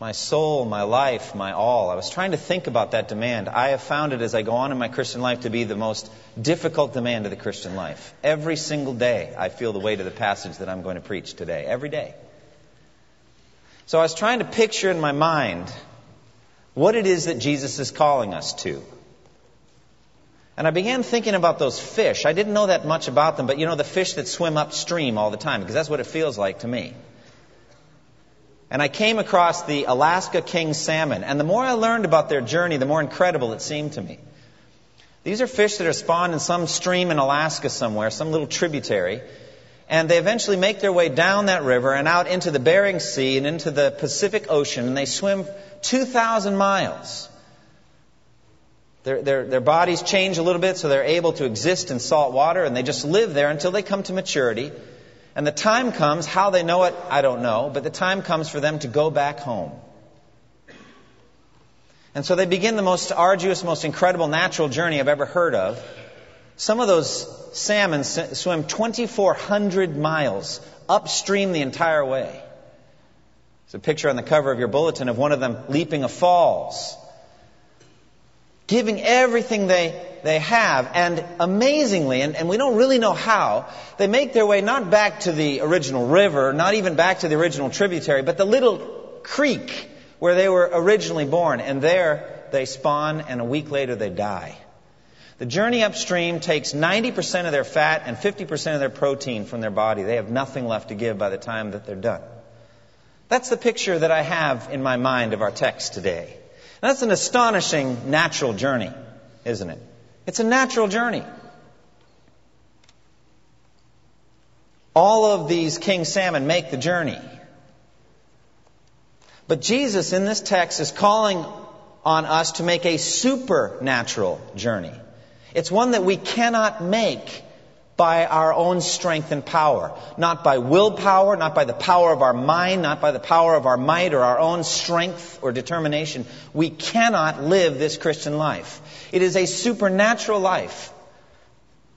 my soul, my life, my all. I was trying to think about that demand. I have found it as I go on in my Christian life to be the most difficult demand of the Christian life. Every single day, I feel the weight of the passage that I'm going to preach today. Every day. So I was trying to picture in my mind what it is that Jesus is calling us to. And I began thinking about those fish. I didn't know that much about them, but you know, the fish that swim upstream all the time, because that's what it feels like to me and I came across the Alaska king salmon. And the more I learned about their journey, the more incredible it seemed to me. These are fish that are spawned in some stream in Alaska somewhere, some little tributary. And they eventually make their way down that river and out into the Bering Sea and into the Pacific Ocean. And they swim 2,000 miles. Their, their, their bodies change a little bit so they're able to exist in salt water. And they just live there until they come to maturity. And the time comes, how they know it, I don't know, but the time comes for them to go back home. And so they begin the most arduous, most incredible natural journey I've ever heard of. Some of those salmon swim 2,400 miles upstream the entire way. There's a picture on the cover of your bulletin of one of them leaping a falls, giving everything they they have. And amazingly, and, and we don't really know how, they make their way not back to the original river, not even back to the original tributary, but the little creek where they were originally born. And there they spawn, and a week later they die. The journey upstream takes 90% of their fat and 50% of their protein from their body. They have nothing left to give by the time that they're done. That's the picture that I have in my mind of our text today. That's an astonishing natural journey, isn't it? It's a natural journey. All of these king salmon make the journey. But Jesus in this text is calling on us to make a supernatural journey. It's one that we cannot make by our own strength and power. Not by willpower, not by the power of our mind, not by the power of our might or our own strength or determination. We cannot live this Christian life. It is a supernatural life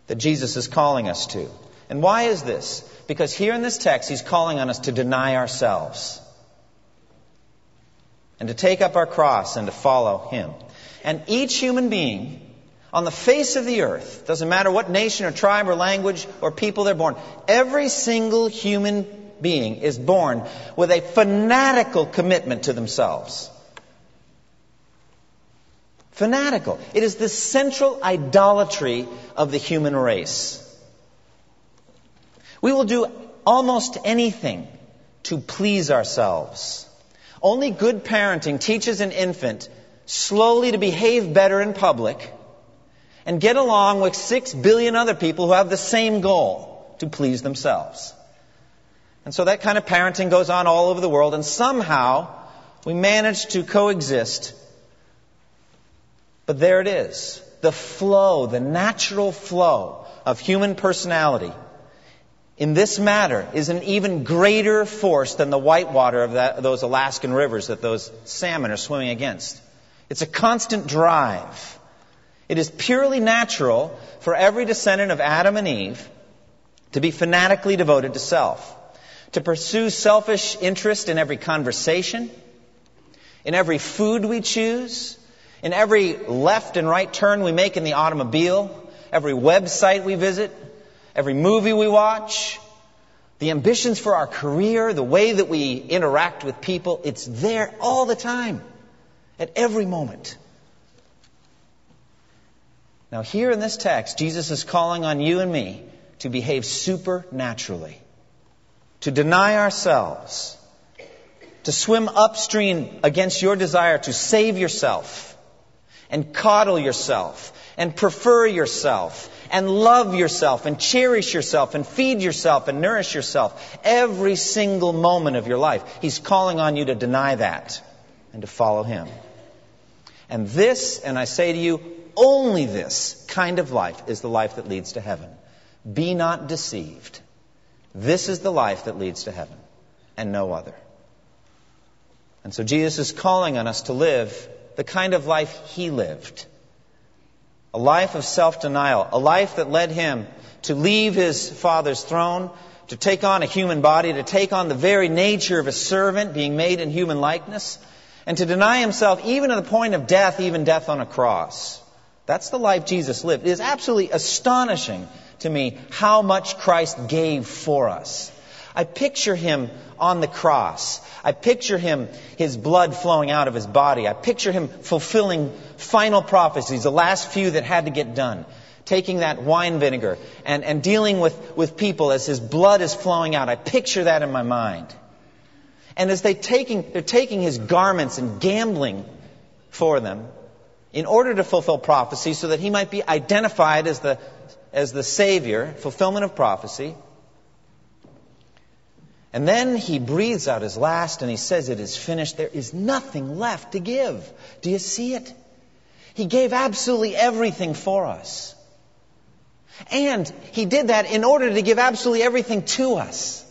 that Jesus is calling us to. And why is this? Because here in this text, he's calling on us to deny ourselves and to take up our cross and to follow him. And each human being on the face of the earth, doesn't matter what nation or tribe or language or people they're born, every single human being is born with a fanatical commitment to themselves. Fanatical. It is the central idolatry of the human race. We will do almost anything to please ourselves. Only good parenting teaches an infant slowly to behave better in public and get along with six billion other people who have the same goal to please themselves. And so that kind of parenting goes on all over the world, and somehow we manage to coexist. But there it is the flow, the natural flow of human personality in this matter is an even greater force than the whitewater of that, those Alaskan rivers that those salmon are swimming against. It's a constant drive. It is purely natural for every descendant of Adam and Eve to be fanatically devoted to self, to pursue selfish interest in every conversation, in every food we choose, in every left and right turn we make in the automobile, every website we visit, every movie we watch, the ambitions for our career, the way that we interact with people, it's there all the time, at every moment. Now, here in this text, Jesus is calling on you and me to behave supernaturally, to deny ourselves, to swim upstream against your desire to save yourself and coddle yourself and prefer yourself and love yourself and cherish yourself and feed yourself and nourish yourself every single moment of your life. He's calling on you to deny that. and to follow him. And this, and I say to you, only this kind of life is the life that leads to heaven. Be not deceived. This is the life that leads to heaven, and no other. And so Jesus is calling on us to live the kind of life he lived. A life of self-denial, a life that led him to leave his father's throne, to take on a human body, to take on the very nature of a servant being made in human likeness, and to deny himself even to the point of death, even death on a cross. That's the life Jesus lived. It is absolutely astonishing to me how much Christ gave for us. I picture him on the cross. I picture him, his blood flowing out of his body. I picture him fulfilling final prophecies, the last few that had to get done. Taking that wine vinegar and, and dealing with, with people as his blood is flowing out. I picture that in my mind. And as they taking, they're taking his garments and gambling for them in order to fulfill prophecy so that he might be identified as the, as the Savior, fulfillment of prophecy. And then he breathes out his last and he says, It is finished. There is nothing left to give. Do you see it? He gave absolutely everything for us. And he did that in order to give absolutely everything to us.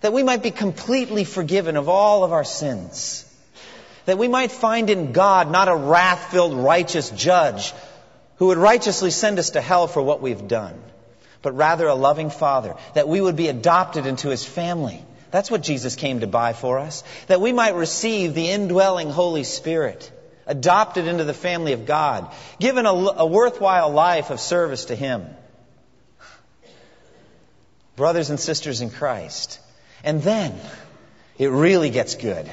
That we might be completely forgiven of all of our sins. That we might find in God not a wrath filled righteous judge who would righteously send us to hell for what we've done but rather a loving Father, that we would be adopted into His family. That's what Jesus came to buy for us, that we might receive the indwelling Holy Spirit, adopted into the family of God, given a, a worthwhile life of service to Him. Brothers and sisters in Christ. And then, it really gets good.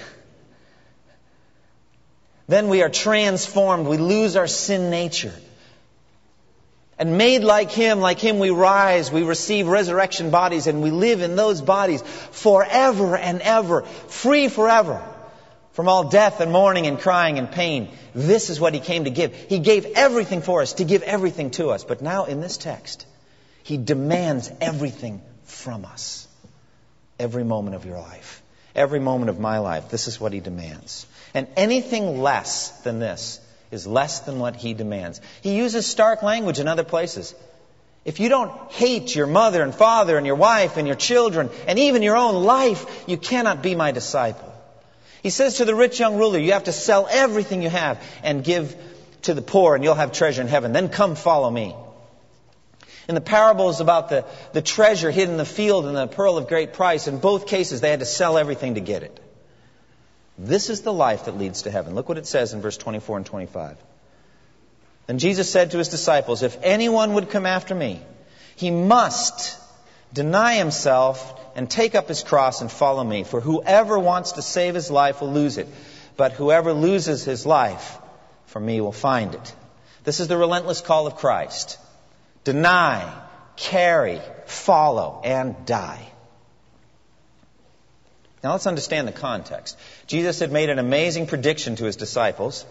Then we are transformed. We lose our sin nature. And made like Him, like Him we rise, we receive resurrection bodies, and we live in those bodies forever and ever, free forever from all death and mourning and crying and pain. This is what He came to give. He gave everything for us, to give everything to us. But now in this text, He demands everything from us. Every moment of your life. Every moment of my life. This is what He demands. And anything less than this is less than what he demands. He uses stark language in other places. If you don't hate your mother and father and your wife and your children and even your own life, you cannot be my disciple. He says to the rich young ruler, you have to sell everything you have and give to the poor and you'll have treasure in heaven. Then come follow me. In the parables about the, the treasure hidden in the field and the pearl of great price, in both cases they had to sell everything to get it. This is the life that leads to heaven. Look what it says in verse 24 and 25. Then Jesus said to his disciples, If anyone would come after me, he must deny himself and take up his cross and follow me. For whoever wants to save his life will lose it, but whoever loses his life for me will find it. This is the relentless call of Christ. Deny, carry, follow, and die. Now let's understand the context. Jesus had made an amazing prediction to his disciples.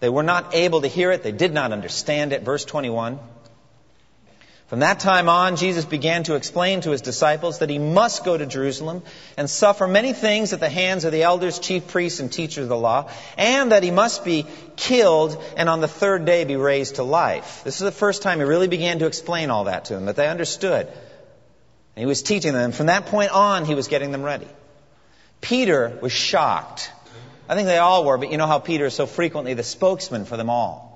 They were not able to hear it. They did not understand it. Verse 21. From that time on, Jesus began to explain to his disciples that he must go to Jerusalem and suffer many things at the hands of the elders, chief priests, and teachers of the law, and that he must be killed and on the third day be raised to life. This is the first time he really began to explain all that to them, that they understood. And he was teaching them. From that point on, he was getting them ready. Peter was shocked. I think they all were, but you know how Peter is so frequently the spokesman for them all.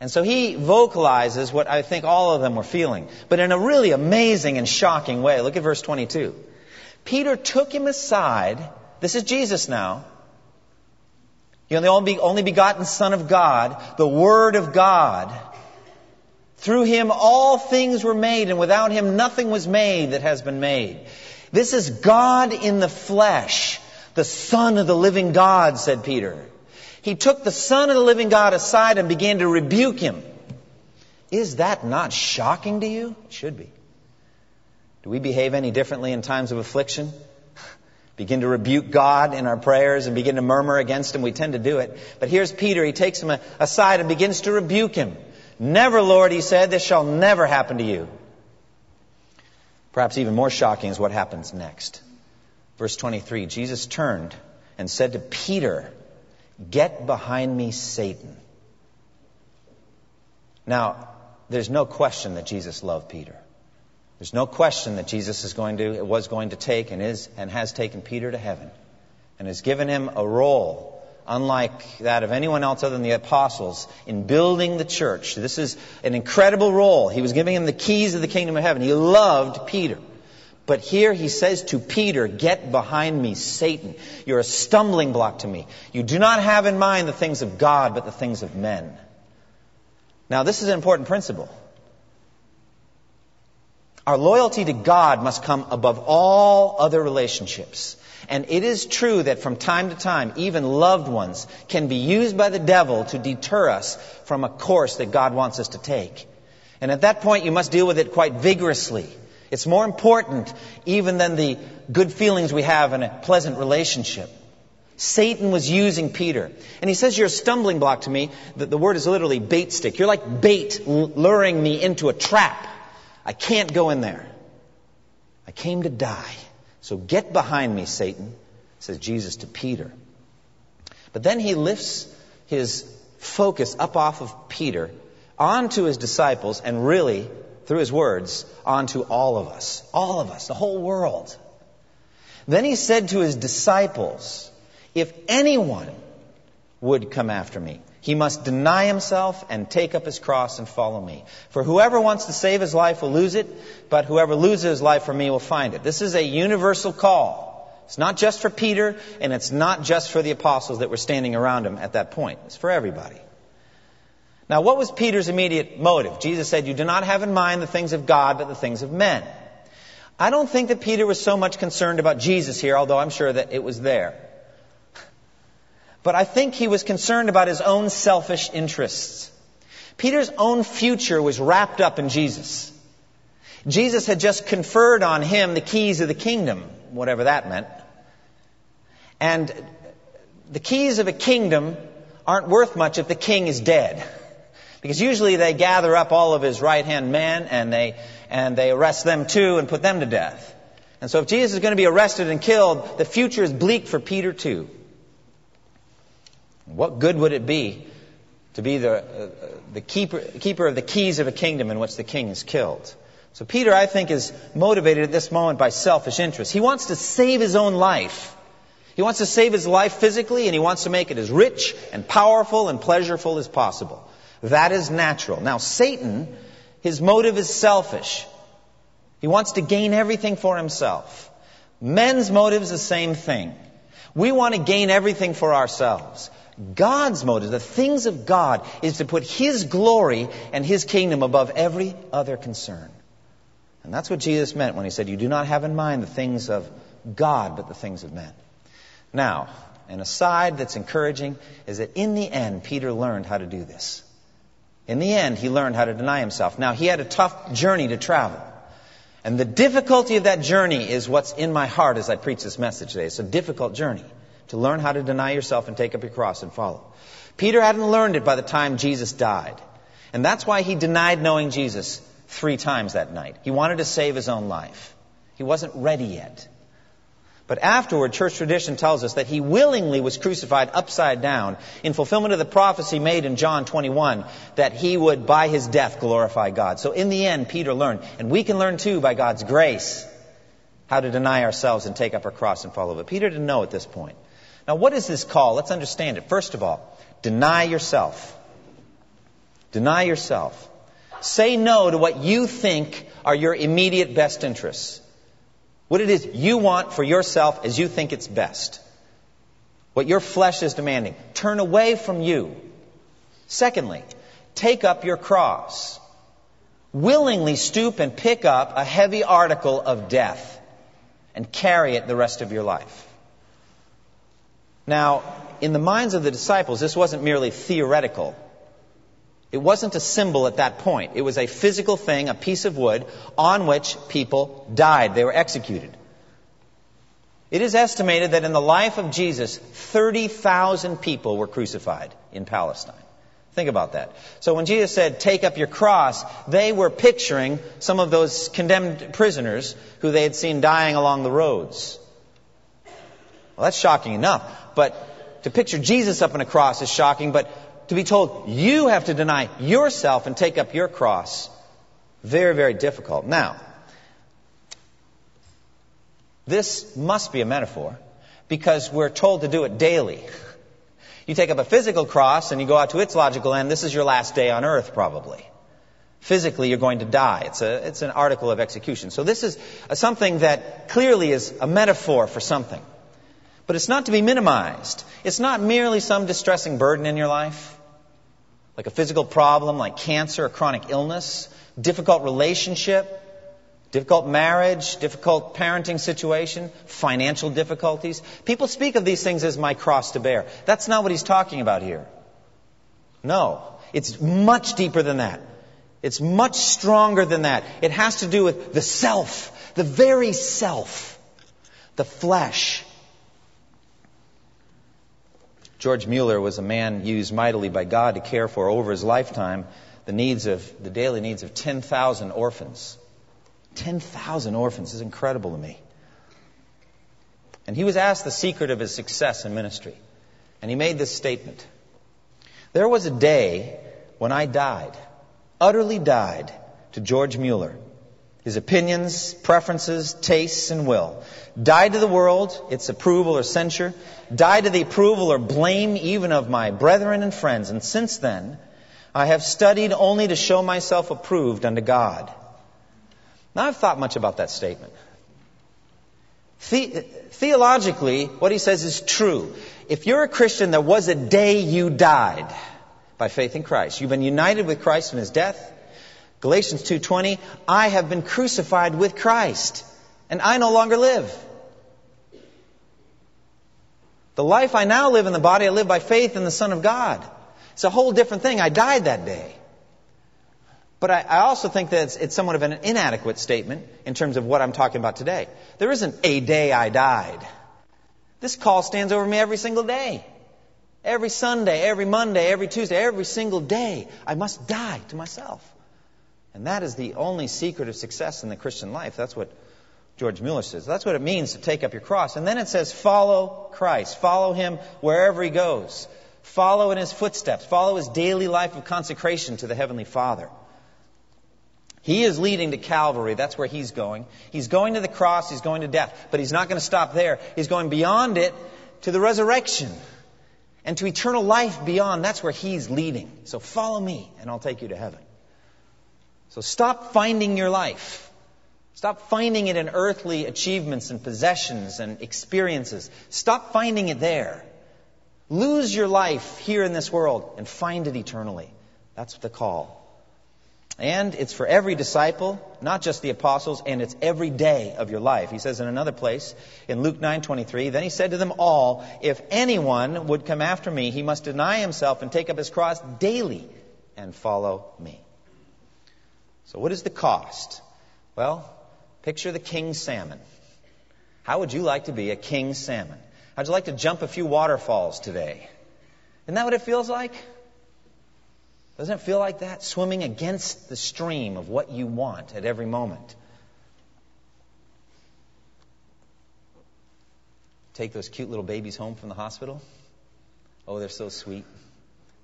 And so he vocalizes what I think all of them were feeling, but in a really amazing and shocking way. Look at verse 22. Peter took him aside. This is Jesus now. You know, the only, only begotten Son of God, the Word of God. Through him all things were made, and without him nothing was made that has been made. This is God in the flesh, the Son of the living God, said Peter. He took the Son of the living God aside and began to rebuke him. Is that not shocking to you? It should be. Do we behave any differently in times of affliction? Begin to rebuke God in our prayers and begin to murmur against Him. We tend to do it. But here's Peter. He takes him aside and begins to rebuke him. Never, Lord, he said, this shall never happen to you. Perhaps even more shocking is what happens next. Verse 23 Jesus turned and said to Peter, Get behind me, Satan. Now, there's no question that Jesus loved Peter. There's no question that Jesus is going to, was going to take and is and has taken Peter to heaven and has given him a role unlike that of anyone else other than the apostles in building the church. This is an incredible role. He was giving him the keys of the kingdom of heaven. He loved Peter. But here he says to Peter, Get behind me, Satan. You're a stumbling block to me. You do not have in mind the things of God, but the things of men. Now, this is an important principle. Our loyalty to God must come above all other relationships. And it is true that from time to time, even loved ones can be used by the devil to deter us from a course that God wants us to take. And at that point, you must deal with it quite vigorously. It's more important even than the good feelings we have in a pleasant relationship. Satan was using Peter. And he says, You're a stumbling block to me. The, the word is literally bait stick. You're like bait luring me into a trap. I can't go in there. I came to die. So get behind me, Satan, says Jesus to Peter. But then he lifts his focus up off of Peter onto his disciples and really, through his words, onto all of us. All of us, the whole world. Then he said to his disciples, If anyone would come after me, he must deny himself and take up his cross and follow me. For whoever wants to save his life will lose it, but whoever loses his life for me will find it. This is a universal call. It's not just for Peter, and it's not just for the apostles that were standing around him at that point. It's for everybody. Now, what was Peter's immediate motive? Jesus said, You do not have in mind the things of God, but the things of men. I don't think that Peter was so much concerned about Jesus here, although I'm sure that it was there. But I think he was concerned about his own selfish interests. Peter's own future was wrapped up in Jesus. Jesus had just conferred on him the keys of the kingdom, whatever that meant. And the keys of a kingdom aren't worth much if the king is dead. Because usually they gather up all of his right hand men and they, and they arrest them too and put them to death. And so if Jesus is going to be arrested and killed, the future is bleak for Peter too. What good would it be to be the, uh, the keeper, keeper of the keys of a kingdom in which the king is killed? So Peter, I think, is motivated at this moment by selfish interest. He wants to save his own life. He wants to save his life physically, and he wants to make it as rich and powerful and pleasurable as possible. That is natural. Now, Satan, his motive is selfish. He wants to gain everything for himself. Men's motive is the same thing. We want to gain everything for ourselves. God's motive, the things of God, is to put His glory and His kingdom above every other concern. And that's what Jesus meant when He said, You do not have in mind the things of God, but the things of men. Now, an aside that's encouraging is that in the end, Peter learned how to do this. In the end, he learned how to deny himself. Now, he had a tough journey to travel. And the difficulty of that journey is what's in my heart as I preach this message today. It's a difficult journey to learn how to deny yourself and take up your cross and follow. Peter hadn't learned it by the time Jesus died. And that's why he denied knowing Jesus three times that night. He wanted to save his own life. He wasn't ready yet. But afterward, church tradition tells us that he willingly was crucified upside down in fulfillment of the prophecy made in John 21 that he would, by his death, glorify God. So in the end, Peter learned, and we can learn too by God's grace, how to deny ourselves and take up our cross and follow. But Peter didn't know at this point. Now, what is this call? Let's understand it. First of all, deny yourself. Deny yourself. Say no to what you think are your immediate best interests. What it is you want for yourself as you think it's best. What your flesh is demanding. Turn away from you. Secondly, take up your cross. Willingly stoop and pick up a heavy article of death and carry it the rest of your life. Now, in the minds of the disciples, this wasn't merely theoretical. It wasn't a symbol at that point. It was a physical thing, a piece of wood, on which people died. They were executed. It is estimated that in the life of Jesus, 30,000 people were crucified in Palestine. Think about that. So when Jesus said, take up your cross, they were picturing some of those condemned prisoners who they had seen dying along the roads. Well, that's shocking enough. But to picture Jesus up on a cross is shocking, but to be told you have to deny yourself and take up your cross, very, very difficult. Now, this must be a metaphor because we're told to do it daily. You take up a physical cross and you go out to its logical end. This is your last day on earth, probably. Physically, you're going to die. It's, a, it's an article of execution. So this is something that clearly is a metaphor for something. But it's not to be minimized. It's not merely some distressing burden in your life, like a physical problem, like cancer or chronic illness, difficult relationship, difficult marriage, difficult parenting situation, financial difficulties. People speak of these things as my cross to bear. That's not what he's talking about here. No, it's much deeper than that. It's much stronger than that. It has to do with the self, the very self, the flesh. George Mueller was a man used mightily by God to care for over his lifetime the needs of the daily needs of 10,000 orphans. 10,000 orphans is incredible to me. And he was asked the secret of his success in ministry. And he made this statement There was a day when I died, utterly died, to George Mueller. His opinions, preferences, tastes, and will. Died to the world, its approval or censure. Died to the approval or blame even of my brethren and friends. And since then, I have studied only to show myself approved unto God. Now, I've thought much about that statement. The- theologically, what he says is true. If you're a Christian, there was a day you died by faith in Christ. You've been united with Christ in his death. Galatians 2:20, I have been crucified with Christ, and I no longer live. The life I now live in the body, I live by faith in the Son of God. It's a whole different thing. I died that day. But I, I also think that it's, it's somewhat of an inadequate statement in terms of what I'm talking about today. There isn't a day I died. This call stands over me every single day. Every Sunday, every Monday, every Tuesday, every single day, I must die to myself. And that is the only secret of success in the Christian life. That's what George Mueller says. That's what it means to take up your cross. And then it says, follow Christ. Follow him wherever he goes. Follow in his footsteps. Follow his daily life of consecration to the Heavenly Father. He is leading to Calvary. That's where he's going. He's going to the cross. He's going to death. But he's not going to stop there. He's going beyond it to the resurrection and to eternal life beyond. That's where he's leading. So follow me and I'll take you to heaven. So stop finding your life. Stop finding it in earthly achievements and possessions and experiences. Stop finding it there. Lose your life here in this world and find it eternally. That's the call. And it's for every disciple, not just the apostles, and it's every day of your life. He says in another place, in Luke 9:23, then he said to them all, if anyone would come after me, he must deny himself and take up his cross daily and follow me. So what is the cost? Well, picture the king salmon. How would you like to be a king salmon? How'd you like to jump a few waterfalls today? Isn't that what it feels like? Doesn't it feel like that? Swimming against the stream of what you want at every moment. Take those cute little babies home from the hospital. Oh, they're so sweet.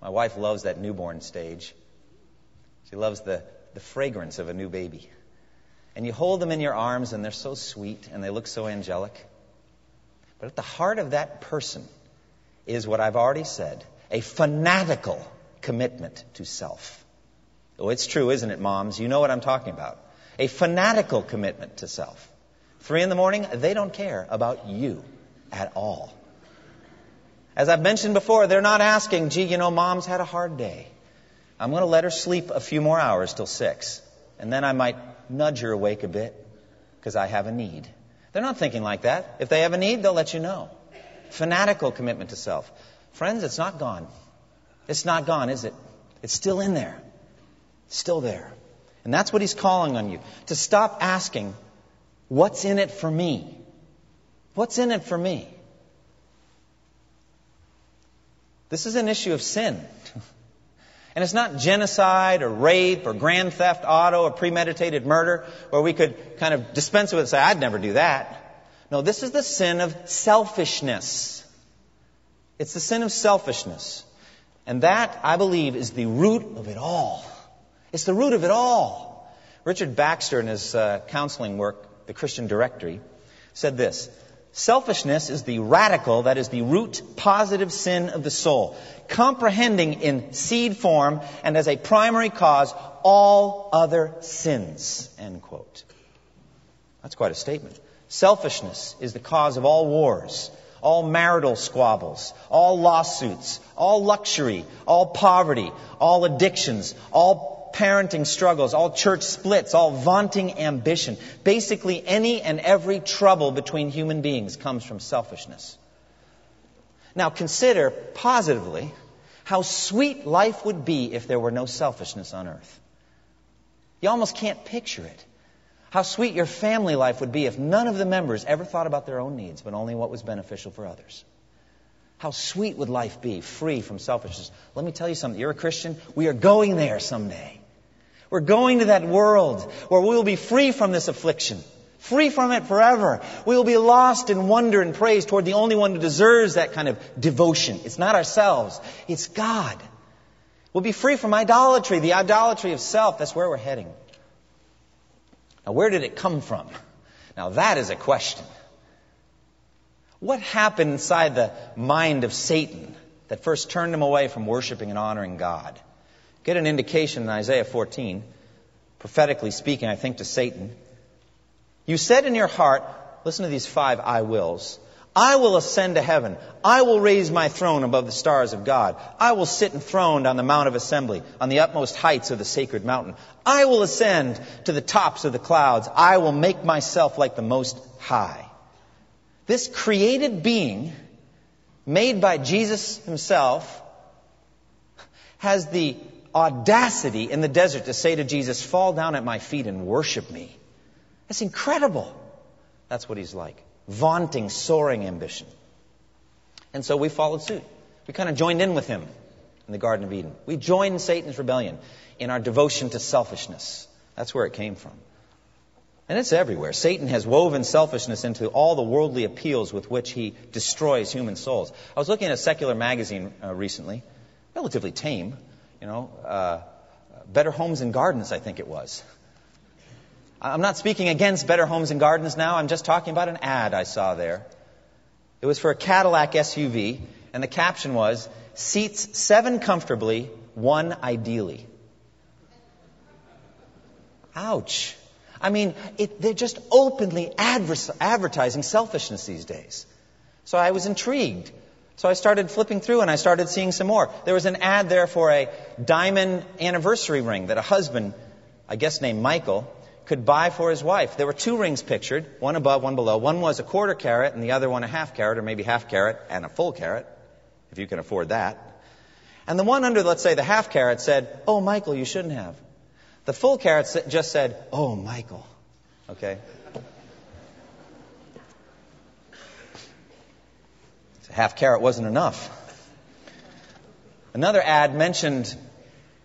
My wife loves that newborn stage. She loves the, the fragrance of a new baby. And you hold them in your arms, and they're so sweet, and they look so angelic. But at the heart of that person is what I've already said a fanatical commitment to self. Oh, it's true, isn't it, moms? You know what I'm talking about. A fanatical commitment to self. Three in the morning, they don't care about you at all. As I've mentioned before, they're not asking, gee, you know, mom's had a hard day. I'm going to let her sleep a few more hours till six. And then I might nudge her awake a bit because I have a need. They're not thinking like that. If they have a need, they'll let you know. Fanatical commitment to self. Friends, it's not gone. It's not gone, is it? It's still in there. It's still there. And that's what he's calling on you to stop asking, What's in it for me? What's in it for me? This is an issue of sin. And it's not genocide or rape or grand theft auto or premeditated murder where we could kind of dispense with it and say, I'd never do that. No, this is the sin of selfishness. It's the sin of selfishness. And that, I believe, is the root of it all. It's the root of it all. Richard Baxter, in his uh, counseling work, The Christian Directory, said this Selfishness is the radical, that is the root positive sin of the soul, comprehending in seed form and as a primary cause all other sins. End quote. That's quite a statement. Selfishness is the cause of all wars, all marital squabbles, all lawsuits, all luxury, all poverty, all addictions, all parenting struggles, all church splits, all vaunting ambition. Basically, any and every trouble between human beings comes from selfishness. Now, consider positively how sweet life would be if there were no selfishness on earth. You almost can't picture it. How sweet your family life would be if none of the members ever thought about their own needs, but only what was beneficial for others. How sweet would life be, free from selfishness? Let me tell you something. You're a Christian. We are going there someday. We're going to that world where we will be free from this affliction, free from it forever. We will be lost in wonder and praise toward the only one who deserves that kind of devotion. It's not ourselves, it's God. We'll be free from idolatry, the idolatry of self. That's where we're heading. Now, where did it come from? Now, that is a question. What happened inside the mind of Satan that first turned him away from worshiping and honoring God? Get an indication in Isaiah 14, prophetically speaking, I think, to Satan. You said in your heart, listen to these five I wills. I will ascend to heaven. I will raise my throne above the stars of God. I will sit enthroned on the Mount of Assembly, on the utmost heights of the sacred mountain. I will ascend to the tops of the clouds. I will make myself like the Most High. This created being, made by Jesus himself, has the audacity in the desert to say to Jesus, Fall down at my feet and worship me. That's incredible. That's what he's like. Vaunting, soaring ambition. And so we followed suit. We kind of joined in with him in the Garden of Eden. We joined Satan's rebellion in our devotion to selfishness. That's where it came from. And it's everywhere. Satan has woven selfishness into all the worldly appeals with which he destroys human souls. I was looking at a secular magazine uh, recently, relatively tame, you know, uh, Better Homes and Gardens, I think it was. I'm not speaking against Better Homes and Gardens now. I'm just talking about an ad I saw there. It was for a Cadillac SUV, and the caption was, Seats seven comfortably, one ideally. Ouch. I mean, it, they're just openly adver- advertising selfishness these days. So I was intrigued. So I started flipping through and I started seeing some more. There was an ad there for a diamond anniversary ring that a husband, I guess named Michael, could buy for his wife. There were two rings pictured, one above, one below. One was a quarter carat and the other one a half carat or maybe half carat and a full carat, if you can afford that. And the one under, let's say, the half carat said, Oh, Michael, you shouldn't have. The full carat just said, Oh, Michael. Okay? Half carat wasn't enough. Another ad mentioned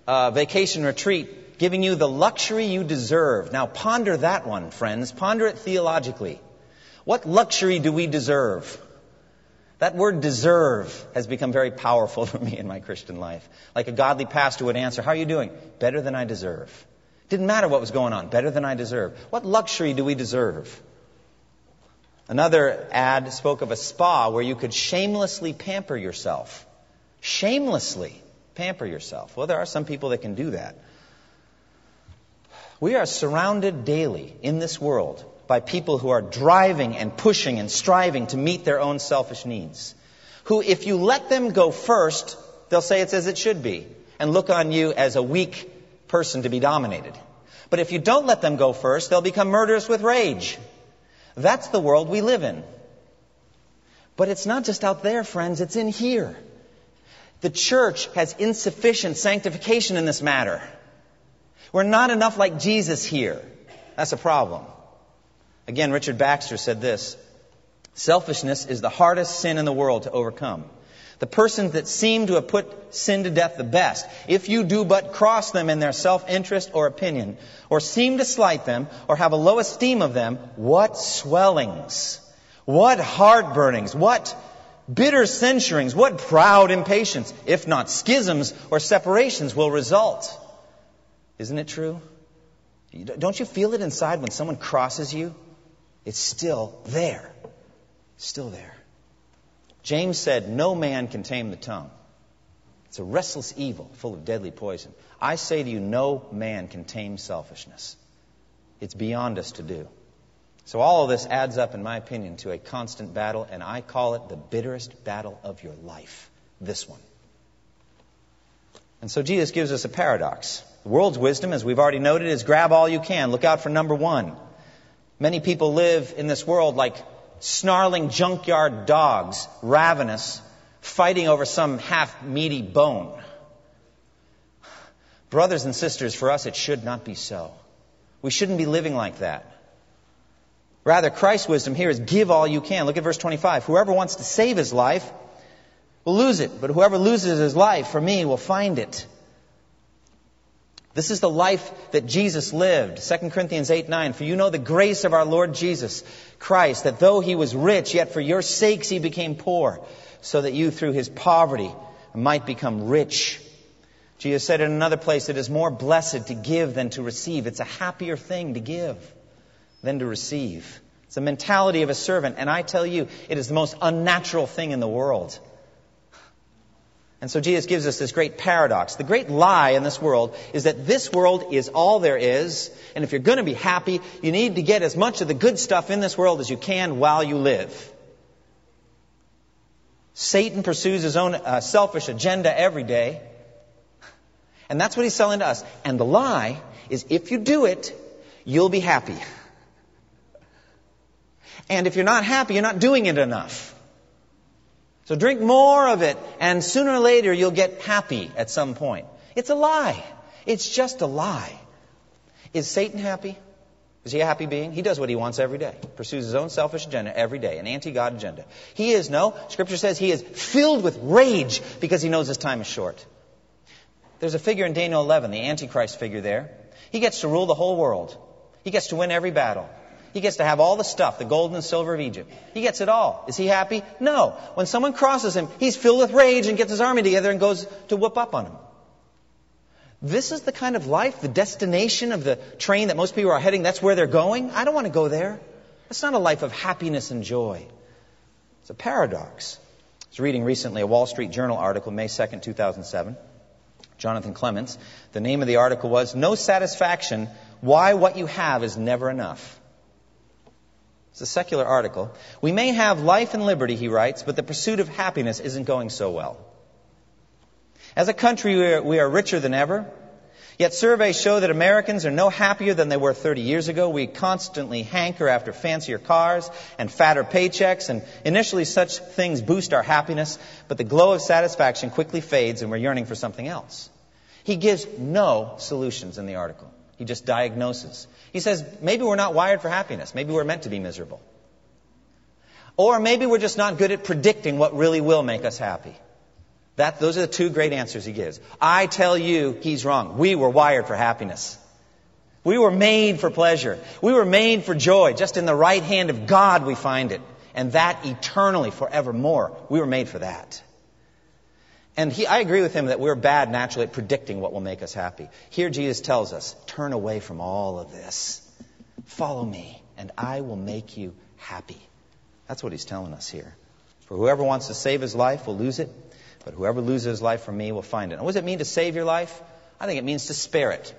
a vacation retreat giving you the luxury you deserve. Now ponder that one, friends. Ponder it theologically. What luxury do we deserve? That word deserve has become very powerful for me in my Christian life. Like a godly pastor would answer, How are you doing? Better than I deserve. Didn't matter what was going on. Better than I deserve. What luxury do we deserve? Another ad spoke of a spa where you could shamelessly pamper yourself. Shamelessly pamper yourself. Well, there are some people that can do that. We are surrounded daily in this world by people who are driving and pushing and striving to meet their own selfish needs. Who, if you let them go first, they'll say it's as it should be and look on you as a weak person to be dominated. But if you don't let them go first, they'll become murderous with rage that's the world we live in. But it's not just out there, friends, it's in here. The church has insufficient sanctification in this matter. We're not enough like Jesus here. That's a problem. Again, Richard Baxter said this Selfishness is the hardest sin in the world to overcome. The persons that seem to have put sin to death the best, if you do but cross them in their self-interest or opinion, or seem to slight them, or have a low esteem of them, what swellings, what heartburnings, what Bitter censurings, what proud impatience, if not schisms or separations, will result. Isn't it true? Don't you feel it inside when someone crosses you? It's still there. Still there. James said, No man can tame the tongue. It's a restless evil full of deadly poison. I say to you, no man can tame selfishness. It's beyond us to do. So all of this adds up, in my opinion, to a constant battle, and I call it the bitterest battle of your life. This one. And so Jesus gives us a paradox. The world's wisdom, as we've already noted, is grab all you can. Look out for number one. Many people live in this world like snarling junkyard dogs, ravenous, fighting over some half meaty bone. Brothers and sisters, for us, it should not be so. We shouldn't be living like that. Rather, Christ's wisdom here is give all you can. Look at verse 25. Whoever wants to save his life will lose it, but whoever loses his life for me will find it. This is the life that Jesus lived. 2 Corinthians 8 9. For you know the grace of our Lord Jesus Christ, that though he was rich, yet for your sakes he became poor, so that you through his poverty might become rich. Jesus said in another place, it is more blessed to give than to receive. It's a happier thing to give than to receive. It's the mentality of a servant, and I tell you, it is the most unnatural thing in the world. And so Jesus gives us this great paradox. The great lie in this world is that this world is all there is, and if you're going to be happy, you need to get as much of the good stuff in this world as you can while you live. Satan pursues his own uh, selfish agenda every day. And that's what he's selling to us. And the lie is if you do it, you'll be happy. And if you're not happy, you're not doing it enough. So drink more of it, and sooner or later you'll get happy at some point. It's a lie. It's just a lie. Is Satan happy? Is he a happy being? He does what he wants every day. Pursues his own selfish agenda every day, an anti-God agenda. He is, no, Scripture says he is filled with rage because he knows his time is short. There's a figure in Daniel 11, the Antichrist figure there. He gets to rule the whole world. He gets to win every battle. He gets to have all the stuff, the gold and silver of Egypt. He gets it all. Is he happy? No. When someone crosses him, he's filled with rage and gets his army together and goes to whoop up on him. This is the kind of life, the destination of the train that most people are heading. That's where they're going. I don't want to go there. That's not a life of happiness and joy. It's a paradox. I was reading recently a Wall Street Journal article, May 2nd, 2007. Jonathan Clements. The name of the article was No Satisfaction Why What You Have Is Never Enough. It's a secular article. We may have life and liberty, he writes, but the pursuit of happiness isn't going so well. As a country, we are, we are richer than ever. Yet surveys show that Americans are no happier than they were 30 years ago. We constantly hanker after fancier cars and fatter paychecks, and initially such things boost our happiness, but the glow of satisfaction quickly fades and we're yearning for something else. He gives no solutions in the article. He just diagnoses. He says, maybe we're not wired for happiness. Maybe we're meant to be miserable. Or maybe we're just not good at predicting what really will make us happy. That, those are the two great answers he gives. I tell you, he's wrong. We were wired for happiness. We were made for pleasure. We were made for joy. Just in the right hand of God we find it. And that eternally, forevermore. We were made for that. And he, I agree with him that we're bad naturally at predicting what will make us happy. Here Jesus tells us, turn away from all of this. Follow me, and I will make you happy. That's what he's telling us here. For whoever wants to save his life will lose it, but whoever loses his life for me will find it. And what does it mean to save your life? I think it means to spare it,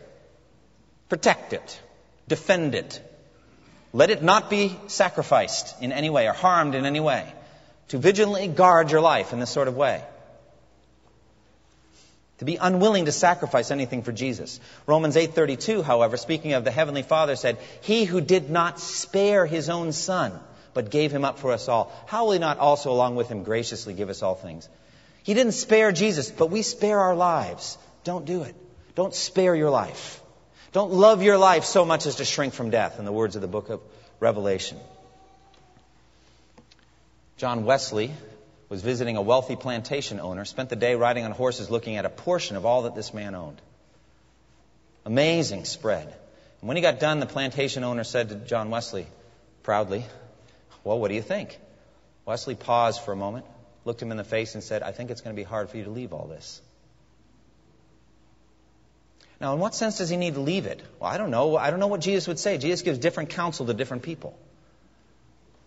protect it, defend it. Let it not be sacrificed in any way or harmed in any way. To vigilantly guard your life in this sort of way to be unwilling to sacrifice anything for Jesus. Romans 8:32, however, speaking of the heavenly Father said, "He who did not spare his own son, but gave him up for us all, how will he not also along with him graciously give us all things?" He didn't spare Jesus, but we spare our lives. Don't do it. Don't spare your life. Don't love your life so much as to shrink from death, in the words of the book of Revelation. John Wesley, was visiting a wealthy plantation owner, spent the day riding on horses looking at a portion of all that this man owned. Amazing spread. And when he got done, the plantation owner said to John Wesley, proudly, Well, what do you think? Wesley paused for a moment, looked him in the face and said, I think it's going to be hard for you to leave all this. Now, in what sense does he need to leave it? Well, I don't know. I don't know what Jesus would say. Jesus gives different counsel to different people.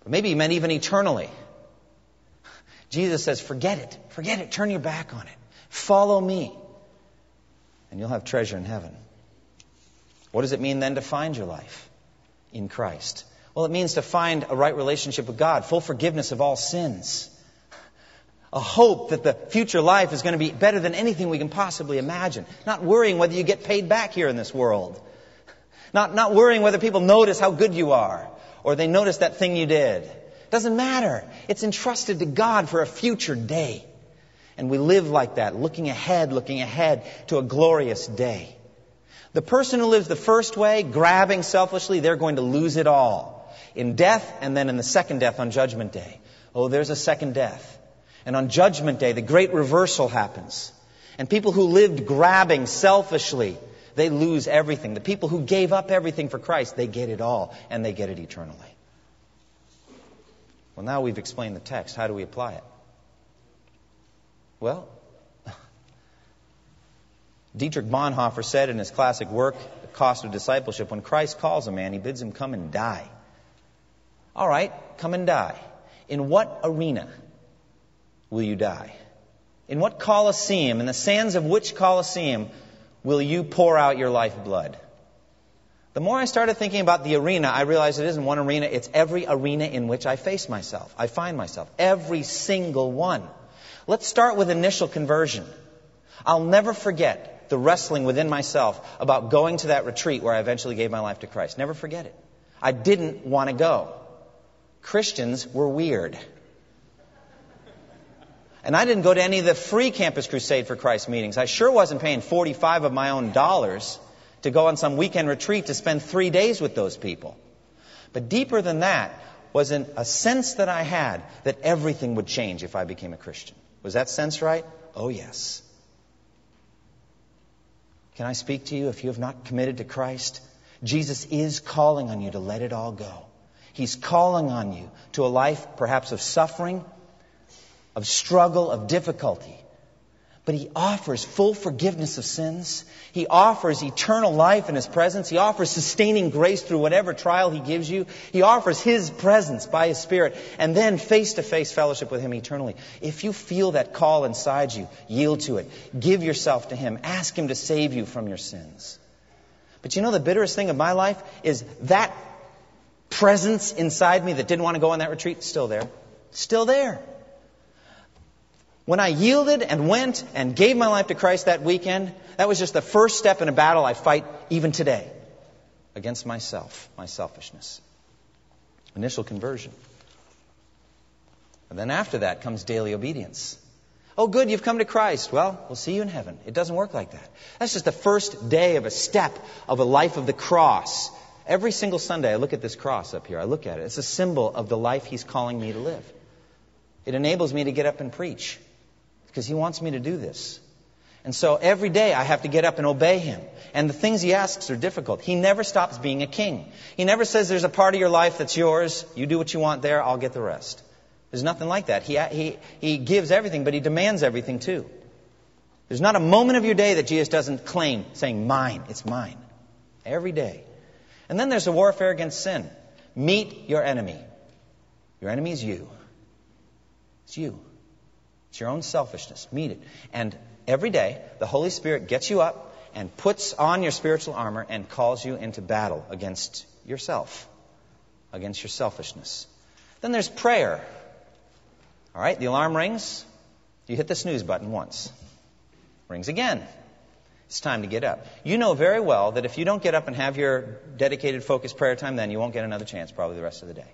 But maybe he meant even eternally. Jesus says, forget it. Forget it. Turn your back on it. Follow me. And you'll have treasure in heaven. What does it mean then to find your life in Christ? Well, it means to find a right relationship with God, full forgiveness of all sins a hope that the future life is going to be better than anything we can possibly imagine. Not worrying whether you get paid back here in this world. Not, not worrying whether people notice how good you are or they notice that thing you did. Doesn't matter. It's entrusted to God for a future day. And we live like that, looking ahead, looking ahead to a glorious day. The person who lives the first way, grabbing selfishly, they're going to lose it all. In death and then in the second death on Judgment Day. Oh, there's a second death. And on Judgment Day, the great reversal happens. And people who lived grabbing selfishly, they lose everything. The people who gave up everything for Christ, they get it all, and they get it eternally. Well, now we've explained the text. How do we apply it? Well, Dietrich Bonhoeffer said in his classic work, The Cost of Discipleship, when Christ calls a man, he bids him come and die. All right, come and die. In what arena? will you die? In what Colosseum, in the sands of which Colosseum, will you pour out your lifeblood? The more I started thinking about the arena, I realized it isn't one arena, it's every arena in which I face myself. I find myself. Every single one. Let's start with initial conversion. I'll never forget the wrestling within myself about going to that retreat where I eventually gave my life to Christ. Never forget it. I didn't want to go. Christians were weird. And I didn't go to any of the free Campus Crusade for Christ meetings. I sure wasn't paying 45 of my own dollars to go on some weekend retreat to spend three days with those people. But deeper than that was an, a sense that I had that everything would change if I became a Christian. Was that sense right? Oh, yes. Can I speak to you if you have not committed to Christ? Jesus is calling on you to let it all go. He's calling on you to a life perhaps of suffering of struggle, of difficulty. But He offers full forgiveness of sins. He offers eternal life in His presence. He offers sustaining grace through whatever trial He gives you. He offers His presence by His Spirit and then face to face fellowship with Him eternally. If you feel that call inside you, yield to it. Give yourself to Him. Ask Him to save you from your sins. But you know the bitterest thing of my life is that presence inside me that didn't want to go on that retreat, still there. Still there. When I yielded and went and gave my life to Christ that weekend, that was just the first step in a battle I fight even today against myself, my selfishness. Initial conversion. And then after that comes daily obedience. Oh, good, you've come to Christ. Well, we'll see you in heaven. It doesn't work like that. That's just the first day of a step of a life of the cross. Every single Sunday, I look at this cross up here. I look at it. It's a symbol of the life He's calling me to live. It enables me to get up and preach because He wants me to do this. And so every day I have to get up and obey Him. And the things He asks are difficult. He never stops being a king. He never says there's a part of your life that's yours. You do what you want there, I'll get the rest. There's nothing like that. He, he, he gives everything, but He demands everything too. There's not a moment of your day that Jesus doesn't claim, saying, Mine, it's mine. Every day. And then there's a warfare against sin. Meet your enemy. Your enemy is you. It's you. It's your own selfishness. Meet it. And every day, the Holy Spirit gets you up and puts on your spiritual armor and calls you into battle against yourself, against your selfishness. Then there's prayer. All right, the alarm rings. You hit the snooze button once. Rings again. It's time to get up. You know very well that if you don't get up and have your dedicated, focused prayer time, then you won't get another chance probably the rest of the day.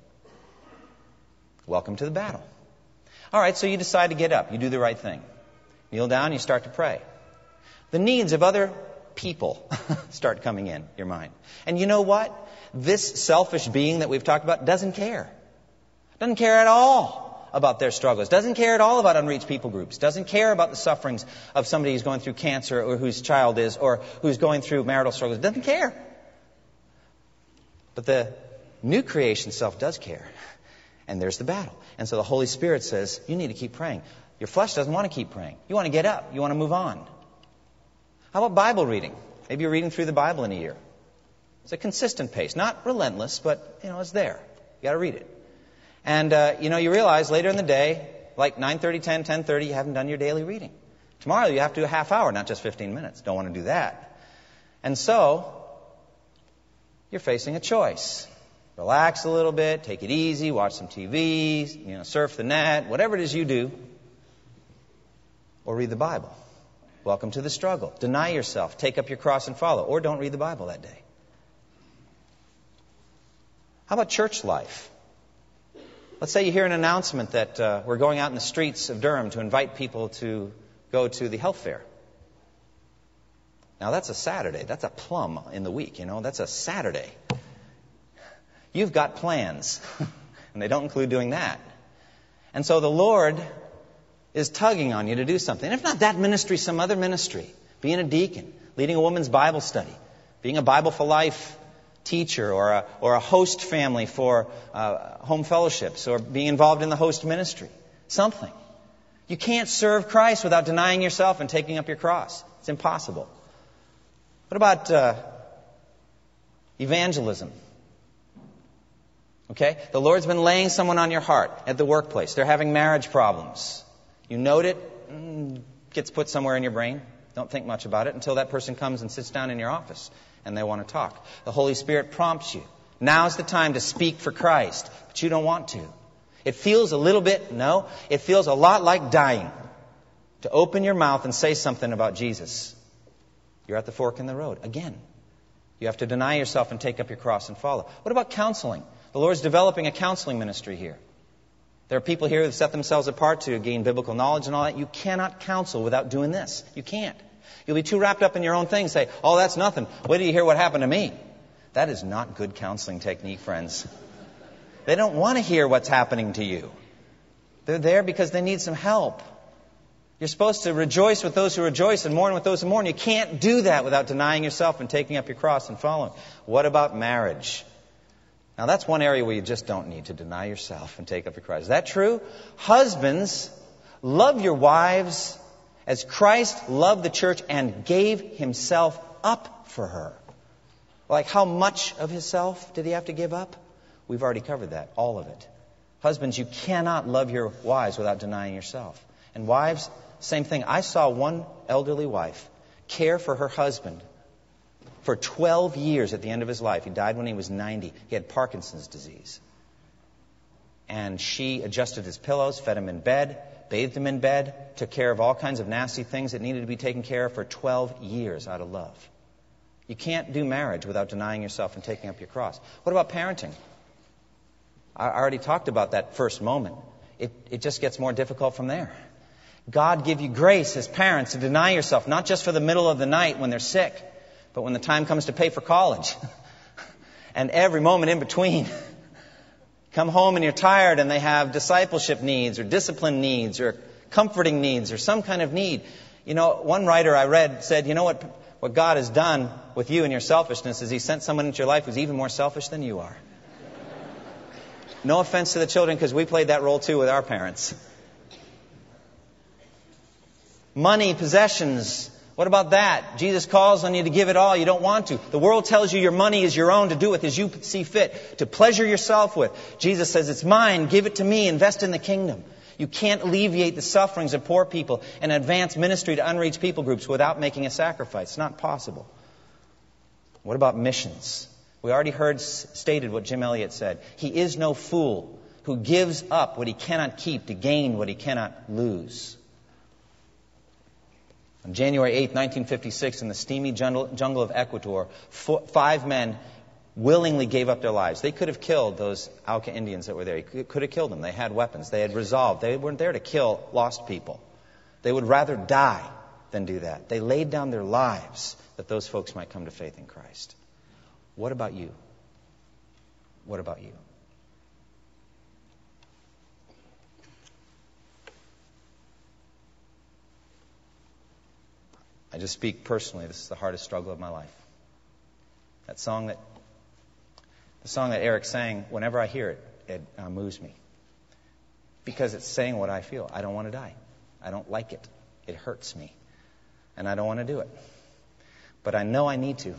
Welcome to the battle. All right, so you decide to get up. You do the right thing. Kneel down, you start to pray. The needs of other people start coming in your mind. And you know what? This selfish being that we've talked about doesn't care. Doesn't care at all about their struggles. Doesn't care at all about unreached people groups. Doesn't care about the sufferings of somebody who's going through cancer or whose child is or who's going through marital struggles. Doesn't care. But the new creation self does care. And there's the battle. And so the Holy Spirit says, you need to keep praying. Your flesh doesn't want to keep praying. You want to get up. You want to move on. How about Bible reading? Maybe you're reading through the Bible in a year. It's a consistent pace, not relentless, but you know it's there. You got to read it. And uh, you know you realize later in the day, like 9:30, 10, 10:30, you haven't done your daily reading. Tomorrow you have to do a half hour, not just 15 minutes. Don't want to do that. And so you're facing a choice. Relax a little bit, take it easy, watch some TV, you know, surf the net, whatever it is you do, or read the Bible. Welcome to the struggle. Deny yourself, take up your cross and follow, or don't read the Bible that day. How about church life? Let's say you hear an announcement that uh, we're going out in the streets of Durham to invite people to go to the health fair. Now that's a Saturday. That's a plum in the week, you know. That's a Saturday. You've got plans, and they don't include doing that. And so the Lord is tugging on you to do something. And if not that ministry, some other ministry. Being a deacon, leading a woman's Bible study, being a Bible for Life teacher or a, or a host family for uh, home fellowships or being involved in the host ministry. Something. You can't serve Christ without denying yourself and taking up your cross. It's impossible. What about uh, evangelism? Okay? The Lord's been laying someone on your heart at the workplace. They're having marriage problems. You note it, mm, gets put somewhere in your brain. Don't think much about it until that person comes and sits down in your office and they want to talk. The Holy Spirit prompts you. Now's the time to speak for Christ, but you don't want to. It feels a little bit, no, it feels a lot like dying to open your mouth and say something about Jesus. You're at the fork in the road. Again, you have to deny yourself and take up your cross and follow. What about counseling? The Lord's developing a counseling ministry here. There are people here who have set themselves apart to gain biblical knowledge and all that. You cannot counsel without doing this. You can't. You'll be too wrapped up in your own thing. Say, oh, that's nothing. Wait till you hear what happened to me. That is not good counseling technique, friends. They don't want to hear what's happening to you. They're there because they need some help. You're supposed to rejoice with those who rejoice and mourn with those who mourn. You can't do that without denying yourself and taking up your cross and following. What about marriage? Now, that's one area where you just don't need to deny yourself and take up your cross. Is that true? Husbands, love your wives as Christ loved the church and gave himself up for her. Like, how much of himself did he have to give up? We've already covered that, all of it. Husbands, you cannot love your wives without denying yourself. And wives, same thing. I saw one elderly wife care for her husband for 12 years at the end of his life. He died when he was 90. He had Parkinson's disease. And she adjusted his pillows, fed him in bed, bathed him in bed, took care of all kinds of nasty things that needed to be taken care of for 12 years out of love. You can't do marriage without denying yourself and taking up your cross. What about parenting? I already talked about that first moment. It, it just gets more difficult from there. God give you grace as parents to deny yourself, not just for the middle of the night when they're sick, but when the time comes to pay for college and every moment in between. come home and you're tired and they have discipleship needs or discipline needs or comforting needs or some kind of need. You know, one writer I read said, you know what, what God has done with you and your selfishness is He sent someone into your life who's even more selfish than you are. No offense to the children because we played that role too with our parents. Money, possessions, what about that? Jesus calls on you to give it all. You don't want to. The world tells you your money is your own to do with as you see fit, to pleasure yourself with. Jesus says, it's mine. Give it to me. Invest in the kingdom. You can't alleviate the sufferings of poor people and advance ministry to unreached people groups without making a sacrifice. It's not possible. What about missions? We already heard stated what Jim Elliot said. He is no fool who gives up what he cannot keep to gain what he cannot lose. On January 8, 1956, in the steamy jungle of Ecuador, five men willingly gave up their lives. They could have killed those Auca Indians that were there. He could have killed them. They had weapons. They had resolved. They weren't there to kill lost people. They would rather die than do that. They laid down their lives that those folks might come to faith in Christ. What about you? What about you? I just speak personally. This is the hardest struggle of my life. That song that, the song that Eric sang, whenever I hear it, it uh, moves me. Because it's saying what I feel. I don't want to die. I don't like it. It hurts me. And I don't want to do it. But I know I need to.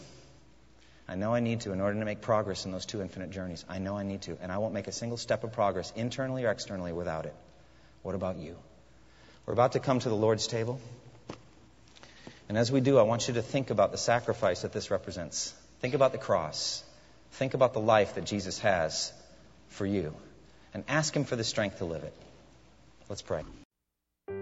I know I need to in order to make progress in those two infinite journeys. I know I need to. And I won't make a single step of progress, internally or externally, without it. What about you? We're about to come to the Lord's table. And as we do, I want you to think about the sacrifice that this represents. Think about the cross. Think about the life that Jesus has for you. And ask Him for the strength to live it. Let's pray.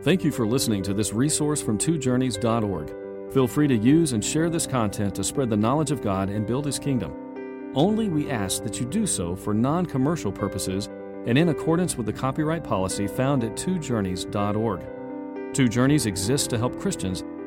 Thank you for listening to this resource from twojourneys.org. Feel free to use and share this content to spread the knowledge of God and build His kingdom. Only we ask that you do so for non commercial purposes and in accordance with the copyright policy found at twojourneys.org. Two Journeys exists to help Christians